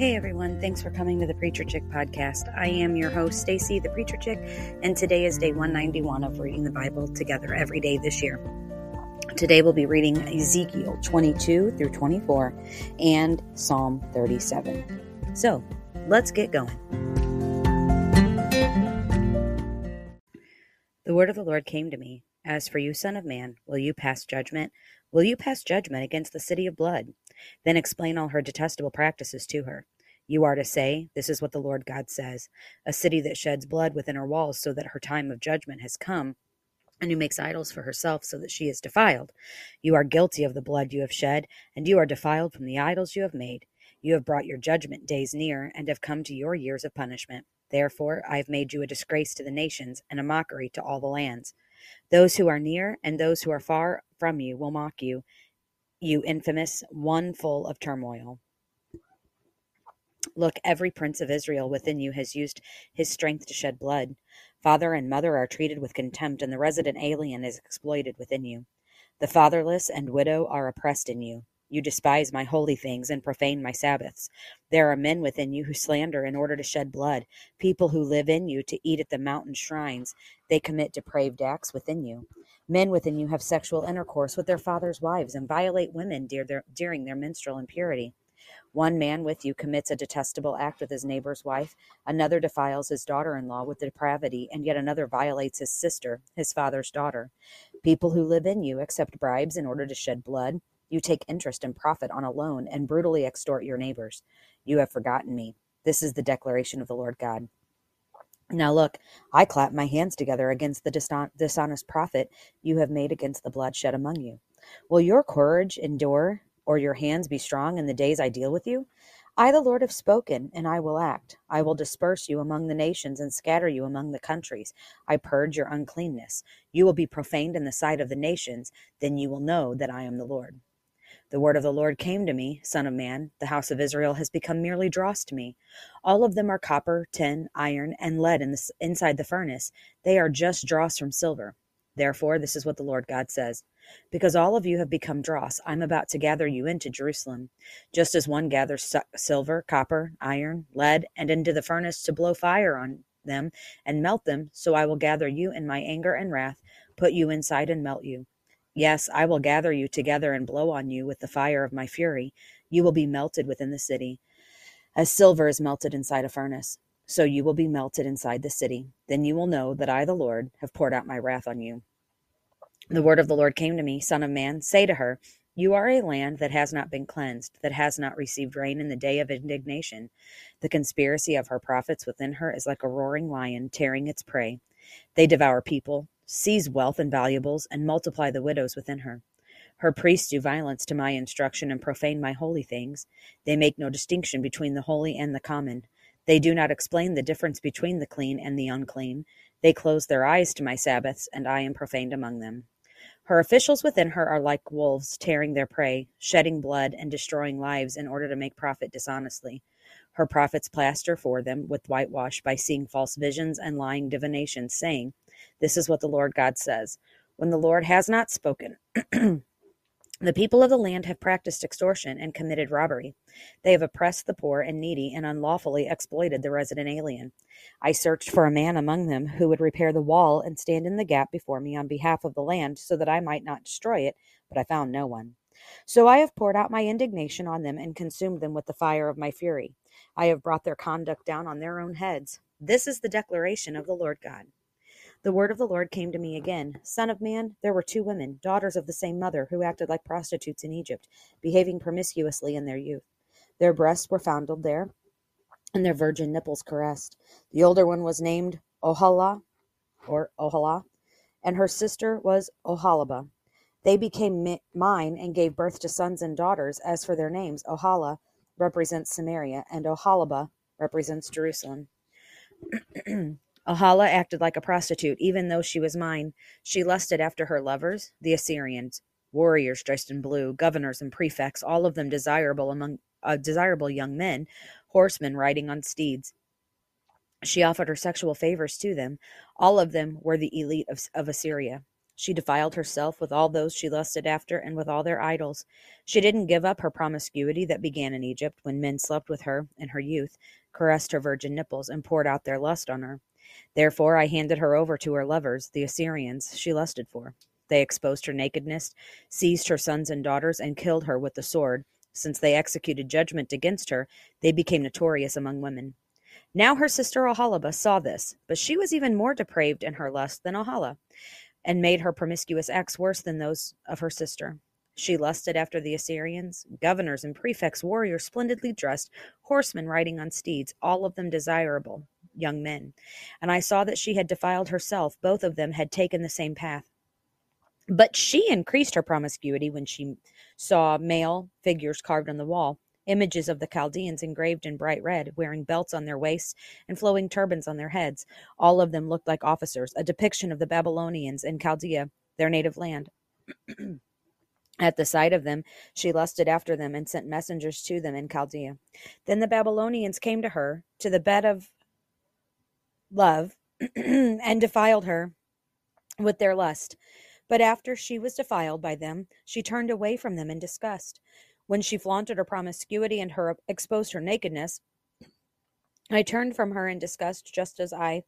Hey everyone, thanks for coming to the Preacher Chick podcast. I am your host, Stacy, the Preacher Chick, and today is day 191 of reading the Bible together every day this year. Today we'll be reading Ezekiel 22 through 24 and Psalm 37. So, let's get going. The word of the Lord came to me As for you, Son of Man, will you pass judgment? Will you pass judgment against the city of blood? Then explain all her detestable practices to her. You are to say, This is what the Lord God says a city that sheds blood within her walls, so that her time of judgment has come, and who makes idols for herself, so that she is defiled. You are guilty of the blood you have shed, and you are defiled from the idols you have made. You have brought your judgment days near, and have come to your years of punishment. Therefore, I have made you a disgrace to the nations, and a mockery to all the lands. Those who are near and those who are far from you will mock you, you infamous one full of turmoil. Look, every prince of Israel within you has used his strength to shed blood. Father and mother are treated with contempt, and the resident alien is exploited within you. The fatherless and widow are oppressed in you. You despise my holy things and profane my Sabbaths. There are men within you who slander in order to shed blood, people who live in you to eat at the mountain shrines. They commit depraved acts within you. Men within you have sexual intercourse with their father's wives and violate women during their menstrual impurity. One man with you commits a detestable act with his neighbor's wife, another defiles his daughter in law with depravity, and yet another violates his sister, his father's daughter. People who live in you accept bribes in order to shed blood. You take interest and profit on a loan and brutally extort your neighbors. You have forgotten me. This is the declaration of the Lord God. Now look, I clap my hands together against the dishonest profit you have made against the bloodshed among you. Will your courage endure, or your hands be strong in the days I deal with you? I, the Lord, have spoken, and I will act. I will disperse you among the nations and scatter you among the countries. I purge your uncleanness. You will be profaned in the sight of the nations. Then you will know that I am the Lord. The word of the Lord came to me, Son of man, the house of Israel has become merely dross to me. All of them are copper, tin, iron, and lead in the, inside the furnace. They are just dross from silver. Therefore, this is what the Lord God says Because all of you have become dross, I'm about to gather you into Jerusalem. Just as one gathers silver, copper, iron, lead, and into the furnace to blow fire on them and melt them, so I will gather you in my anger and wrath, put you inside and melt you. Yes, I will gather you together and blow on you with the fire of my fury. You will be melted within the city, as silver is melted inside a furnace. So you will be melted inside the city. Then you will know that I, the Lord, have poured out my wrath on you. The word of the Lord came to me, Son of man, say to her, You are a land that has not been cleansed, that has not received rain in the day of indignation. The conspiracy of her prophets within her is like a roaring lion tearing its prey. They devour people, seize wealth and valuables, and multiply the widows within her. Her priests do violence to my instruction and profane my holy things. They make no distinction between the holy and the common. They do not explain the difference between the clean and the unclean. They close their eyes to my Sabbaths, and I am profaned among them. Her officials within her are like wolves tearing their prey, shedding blood, and destroying lives in order to make profit dishonestly. Her prophets plaster for them with whitewash by seeing false visions and lying divinations, saying, this is what the Lord God says When the Lord has not spoken, The people of the land have practiced extortion and committed robbery. They have oppressed the poor and needy and unlawfully exploited the resident alien. I searched for a man among them who would repair the wall and stand in the gap before me on behalf of the land so that I might not destroy it, but I found no one. So I have poured out my indignation on them and consumed them with the fire of my fury. I have brought their conduct down on their own heads. This is the declaration of the Lord God. The word of the Lord came to me again Son of man, there were two women, daughters of the same mother, who acted like prostitutes in Egypt, behaving promiscuously in their youth. Their breasts were fondled there, and their virgin nipples caressed. The older one was named Ohala, or Ohala, and her sister was Oholibah. They became mine and gave birth to sons and daughters. As for their names, Ohala represents Samaria, and Oholibah represents Jerusalem. Ohala acted like a prostitute, even though she was mine. She lusted after her lovers, the Assyrians, warriors dressed in blue, governors and prefects, all of them desirable among uh, desirable young men, horsemen riding on steeds. She offered her sexual favors to them. All of them were the elite of, of Assyria. She defiled herself with all those she lusted after and with all their idols. She didn't give up her promiscuity that began in Egypt when men slept with her in her youth, caressed her virgin nipples, and poured out their lust on her. Therefore I handed her over to her lovers, the Assyrians she lusted for. They exposed her nakedness, seized her sons and daughters, and killed her with the sword. Since they executed judgment against her, they became notorious among women. Now her sister Oholibah saw this, but she was even more depraved in her lust than Oholah, and made her promiscuous acts worse than those of her sister. She lusted after the Assyrians, governors and prefects, warriors splendidly dressed, horsemen riding on steeds, all of them desirable young men. And I saw that she had defiled herself, both of them had taken the same path. But she increased her promiscuity when she saw male figures carved on the wall, images of the Chaldeans engraved in bright red, wearing belts on their waists and flowing turbans on their heads. All of them looked like officers, a depiction of the Babylonians in Chaldea, their native land. At the sight of them, she lusted after them and sent messengers to them in Chaldea. Then the Babylonians came to her to the bed of love and defiled her with their lust. But after she was defiled by them, she turned away from them in disgust. When she flaunted her promiscuity and her exposed her nakedness, I turned from her in disgust, just as I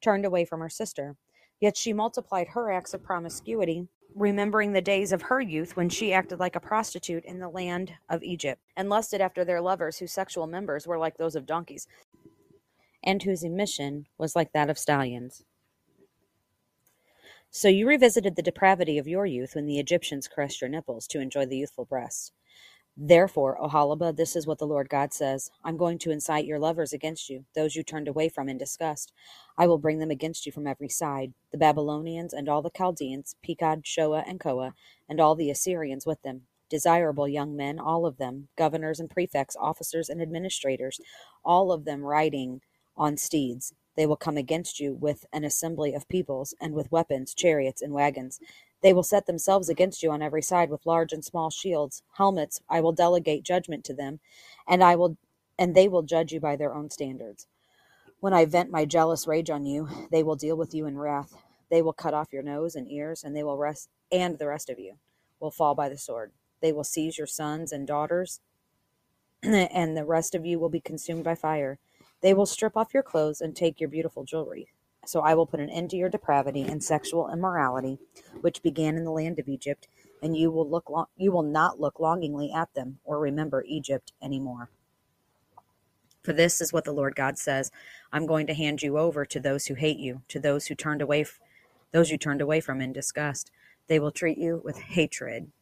turned away from her sister. Yet she multiplied her acts of promiscuity, remembering the days of her youth when she acted like a prostitute in the land of Egypt, and lusted after their lovers whose sexual members were like those of donkeys, and whose emission was like that of stallions. So you revisited the depravity of your youth when the Egyptians caressed your nipples to enjoy the youthful breasts. Therefore, Oholibah, this is what the Lord God says I'm going to incite your lovers against you, those you turned away from in disgust. I will bring them against you from every side the Babylonians and all the Chaldeans, Pekod, Shoa, and Koa, and all the Assyrians with them. Desirable young men, all of them, governors and prefects, officers and administrators, all of them riding on steeds. They will come against you with an assembly of peoples, and with weapons, chariots, and wagons. They will set themselves against you on every side with large and small shields, helmets. I will delegate judgment to them, and I will and they will judge you by their own standards. When I vent my jealous rage on you, they will deal with you in wrath. They will cut off your nose and ears, and they will rest and the rest of you will fall by the sword. They will seize your sons and daughters, and the rest of you will be consumed by fire. They will strip off your clothes and take your beautiful jewelry. So I will put an end to your depravity and sexual immorality, which began in the land of Egypt, and you will look lo- you will not look longingly at them or remember Egypt anymore. For this is what the Lord God says: I'm going to hand you over to those who hate you, to those who turned away f- those you turned away from in disgust. They will treat you with hatred.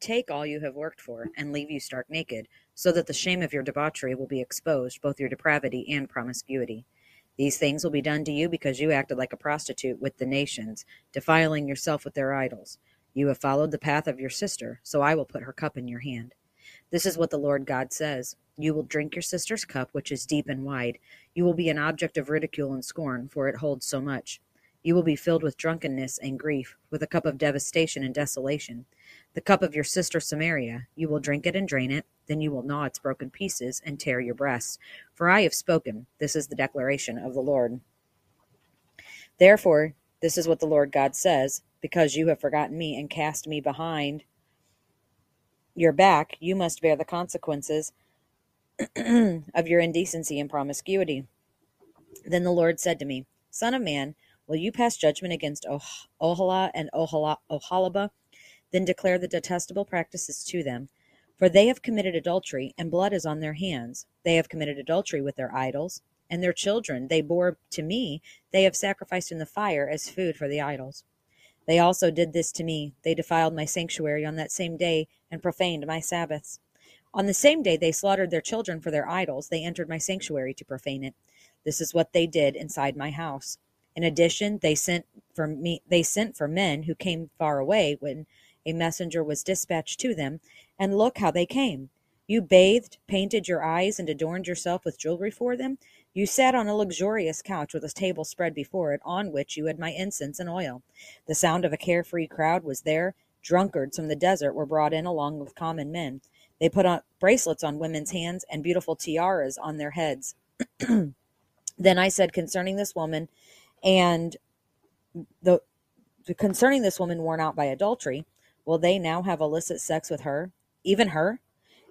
Take all you have worked for and leave you stark naked so that the shame of your debauchery will be exposed, both your depravity and promiscuity. These things will be done to you because you acted like a prostitute with the nations, defiling yourself with their idols. You have followed the path of your sister, so I will put her cup in your hand. This is what the Lord God says You will drink your sister's cup, which is deep and wide. You will be an object of ridicule and scorn, for it holds so much. You will be filled with drunkenness and grief, with a cup of devastation and desolation the cup of your sister Samaria. You will drink it and drain it, then you will gnaw its broken pieces and tear your breasts. For I have spoken. This is the declaration of the Lord. Therefore, this is what the Lord God says because you have forgotten me and cast me behind your back, you must bear the consequences of your indecency and promiscuity. Then the Lord said to me, Son of man, will you pass judgment against oh- Oholah and Oholibah then declare the detestable practices to them. For they have committed adultery, and blood is on their hands. They have committed adultery with their idols, and their children they bore to me, they have sacrificed in the fire as food for the idols. They also did this to me. They defiled my sanctuary on that same day and profaned my Sabbaths. On the same day they slaughtered their children for their idols. They entered my sanctuary to profane it. This is what they did inside my house. In addition, they sent for me they sent for men who came far away when a messenger was dispatched to them, and look how they came. You bathed, painted your eyes, and adorned yourself with jewelry for them. You sat on a luxurious couch with a table spread before it, on which you had my incense and oil. The sound of a carefree crowd was there. Drunkards from the desert were brought in along with common men. They put on bracelets on women's hands and beautiful tiaras on their heads. then I said concerning this woman and the concerning this woman worn out by adultery, will they now have illicit sex with her, even her?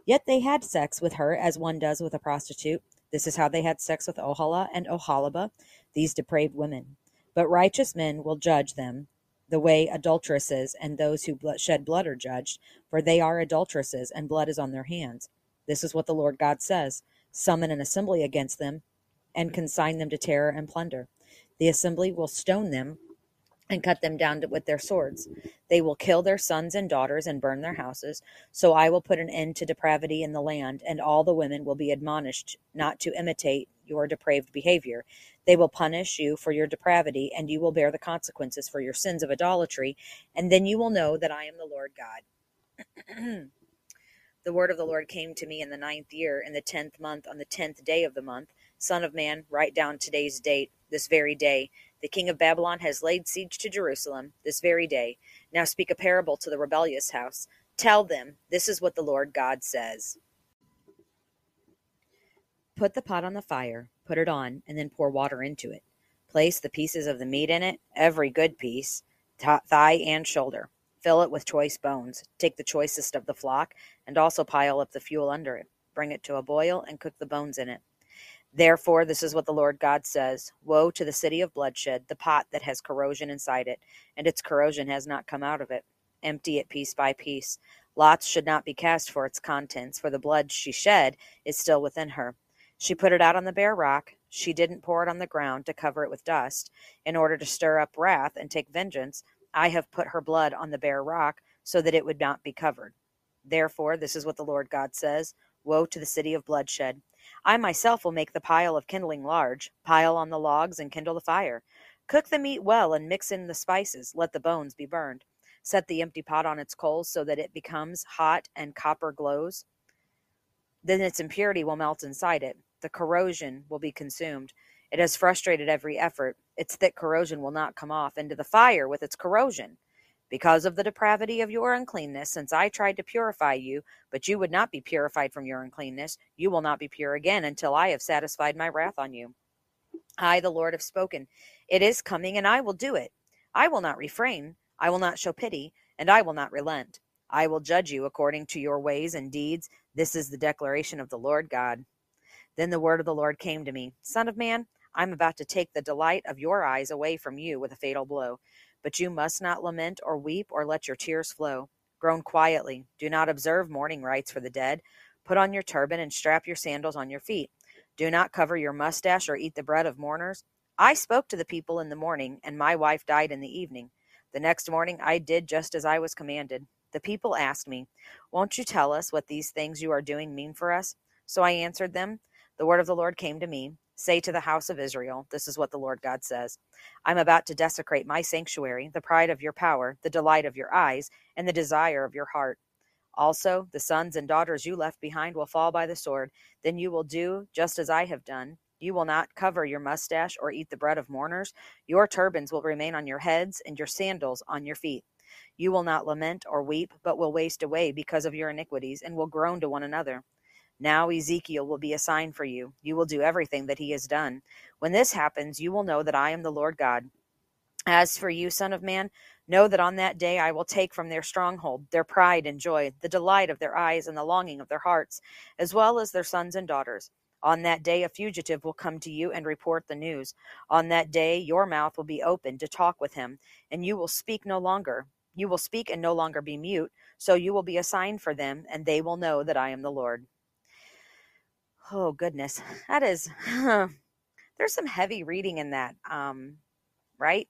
Yet they had sex with her as one does with a prostitute. This is how they had sex with Oholah and Oholibah, these depraved women. But righteous men will judge them the way adulteresses and those who shed blood are judged, for they are adulteresses, and blood is on their hands. This is what the Lord God says Summon an assembly against them, and consign them to terror and plunder. The assembly will stone them and cut them down with their swords. They will kill their sons and daughters and burn their houses. So I will put an end to depravity in the land, and all the women will be admonished not to imitate your depraved behavior. They will punish you for your depravity, and you will bear the consequences for your sins of idolatry, and then you will know that I am the Lord God. the word of the Lord came to me in the ninth year, in the tenth month, on the tenth day of the month. Son of man, write down today's date, this very day the king of Babylon has laid siege to Jerusalem this very day. Now speak a parable to the rebellious house. Tell them, this is what the Lord God says. Put the pot on the fire, put it on, and then pour water into it. Place the pieces of the meat in it, every good piece, thigh and shoulder. Fill it with choice bones. Take the choicest of the flock, and also pile up the fuel under it. Bring it to a boil, and cook the bones in it. Therefore, this is what the Lord God says Woe to the city of bloodshed, the pot that has corrosion inside it, and its corrosion has not come out of it. Empty it piece by piece. Lots should not be cast for its contents, for the blood she shed is still within her. She put it out on the bare rock. She didn't pour it on the ground to cover it with dust. In order to stir up wrath and take vengeance, I have put her blood on the bare rock so that it would not be covered. Therefore, this is what the Lord God says Woe to the city of bloodshed! I myself will make the pile of kindling large, pile on the logs and kindle the fire. Cook the meat well and mix in the spices, let the bones be burned. Set the empty pot on its coals so that it becomes hot and copper glows. Then its impurity will melt inside it. The corrosion will be consumed. It has frustrated every effort. Its thick corrosion will not come off into the fire with its corrosion. Because of the depravity of your uncleanness, since I tried to purify you, but you would not be purified from your uncleanness, you will not be pure again until I have satisfied my wrath on you. I, the Lord, have spoken. It is coming, and I will do it. I will not refrain. I will not show pity, and I will not relent. I will judge you according to your ways and deeds. This is the declaration of the Lord God. Then the word of the Lord came to me Son of man, I am about to take the delight of your eyes away from you with a fatal blow. But you must not lament or weep or let your tears flow. Groan quietly. Do not observe mourning rites for the dead. Put on your turban and strap your sandals on your feet. Do not cover your mustache or eat the bread of mourners. I spoke to the people in the morning, and my wife died in the evening. The next morning I did just as I was commanded. The people asked me, Won't you tell us what these things you are doing mean for us? So I answered them, The word of the Lord came to me. Say to the house of Israel, This is what the Lord God says I'm about to desecrate my sanctuary, the pride of your power, the delight of your eyes, and the desire of your heart. Also, the sons and daughters you left behind will fall by the sword. Then you will do just as I have done. You will not cover your mustache or eat the bread of mourners. Your turbans will remain on your heads, and your sandals on your feet. You will not lament or weep, but will waste away because of your iniquities, and will groan to one another. Now Ezekiel will be a sign for you. You will do everything that he has done. When this happens, you will know that I am the Lord God. As for you, Son of Man, know that on that day I will take from their stronghold their pride and joy, the delight of their eyes and the longing of their hearts, as well as their sons and daughters. On that day, a fugitive will come to you and report the news. On that day, your mouth will be open to talk with him, and you will speak no longer. You will speak and no longer be mute, so you will be a sign for them, and they will know that I am the Lord. Oh goodness, that is there's some heavy reading in that, um, right?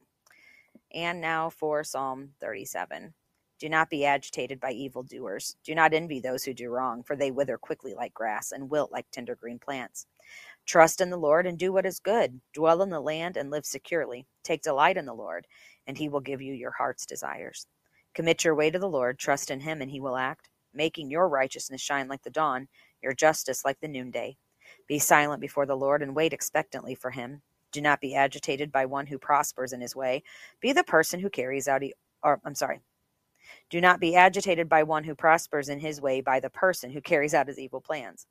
And now for Psalm 37. Do not be agitated by evil doers. Do not envy those who do wrong, for they wither quickly like grass and wilt like tender green plants. Trust in the Lord and do what is good. Dwell in the land and live securely. Take delight in the Lord, and he will give you your heart's desires. Commit your way to the Lord, trust in him, and he will act, making your righteousness shine like the dawn your justice like the noonday. Be silent before the Lord and wait expectantly for him. Do not be agitated by one who prospers in his way. Be the person who carries out, e- or I'm sorry. Do not be agitated by one who prospers in his way, by the person who carries out his evil plans.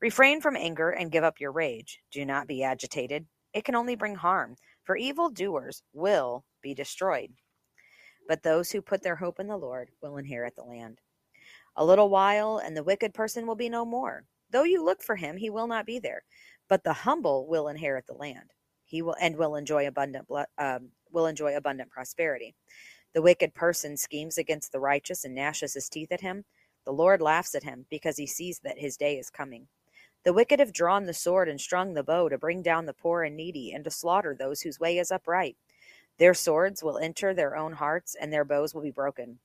Refrain from anger and give up your rage. Do not be agitated. It can only bring harm, for evil doers will be destroyed. but those who put their hope in the Lord will inherit the land. A little while, and the wicked person will be no more. Though you look for him, he will not be there. But the humble will inherit the land. He will and will enjoy abundant um, will enjoy abundant prosperity. The wicked person schemes against the righteous and gnashes his teeth at him. The Lord laughs at him because he sees that his day is coming. The wicked have drawn the sword and strung the bow to bring down the poor and needy and to slaughter those whose way is upright. Their swords will enter their own hearts, and their bows will be broken.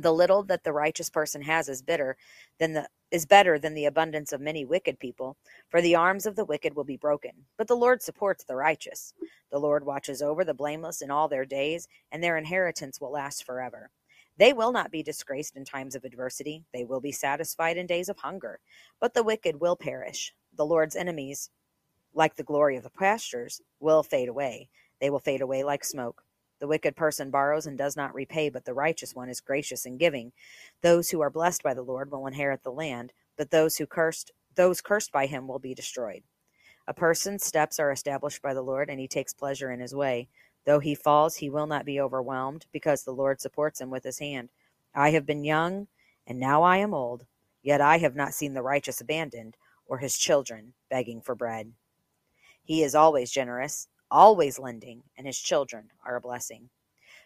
The little that the righteous person has is bitter than the is better than the abundance of many wicked people, for the arms of the wicked will be broken. But the Lord supports the righteous. The Lord watches over the blameless in all their days, and their inheritance will last forever. They will not be disgraced in times of adversity. They will be satisfied in days of hunger. But the wicked will perish. The Lord's enemies, like the glory of the pastures, will fade away. They will fade away like smoke. The wicked person borrows and does not repay, but the righteous one is gracious in giving. Those who are blessed by the Lord will inherit the land, but those who cursed those cursed by him will be destroyed. A person's steps are established by the Lord, and he takes pleasure in his way. Though he falls, he will not be overwhelmed, because the Lord supports him with his hand. I have been young, and now I am old, yet I have not seen the righteous abandoned, or his children begging for bread. He is always generous, always lending, and his children are a blessing.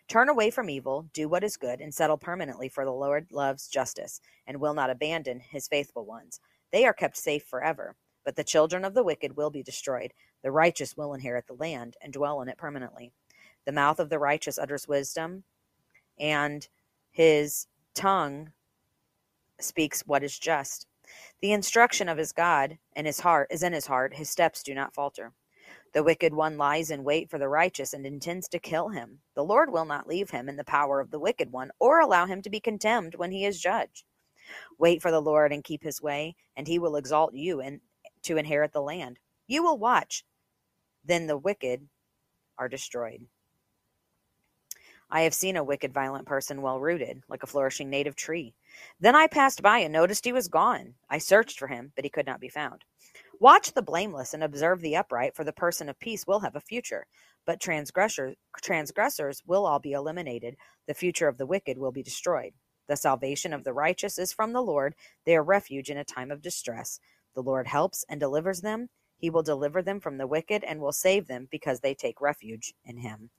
Turn away from evil, do what is good, and settle permanently, for the Lord loves justice, and will not abandon his faithful ones. They are kept safe forever. But the children of the wicked will be destroyed. The righteous will inherit the land and dwell in it permanently. The mouth of the righteous utters wisdom, and his tongue speaks what is just. The instruction of his God and his heart is in his heart, his steps do not falter. The wicked one lies in wait for the righteous and intends to kill him. The Lord will not leave him in the power of the wicked one, or allow him to be contemned when he is judged. Wait for the Lord and keep his way, and he will exalt you and to inherit the land. You will watch, then the wicked are destroyed. I have seen a wicked, violent person well rooted, like a flourishing native tree. Then I passed by and noticed he was gone. I searched for him, but he could not be found. Watch the blameless and observe the upright, for the person of peace will have a future. But transgressors, transgressors will all be eliminated. The future of the wicked will be destroyed. The salvation of the righteous is from the Lord. They are refuge in a time of distress. The Lord helps and delivers them. He will deliver them from the wicked and will save them because they take refuge in him.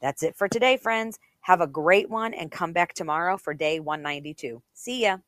That's it for today, friends. Have a great one and come back tomorrow for day 192. See ya.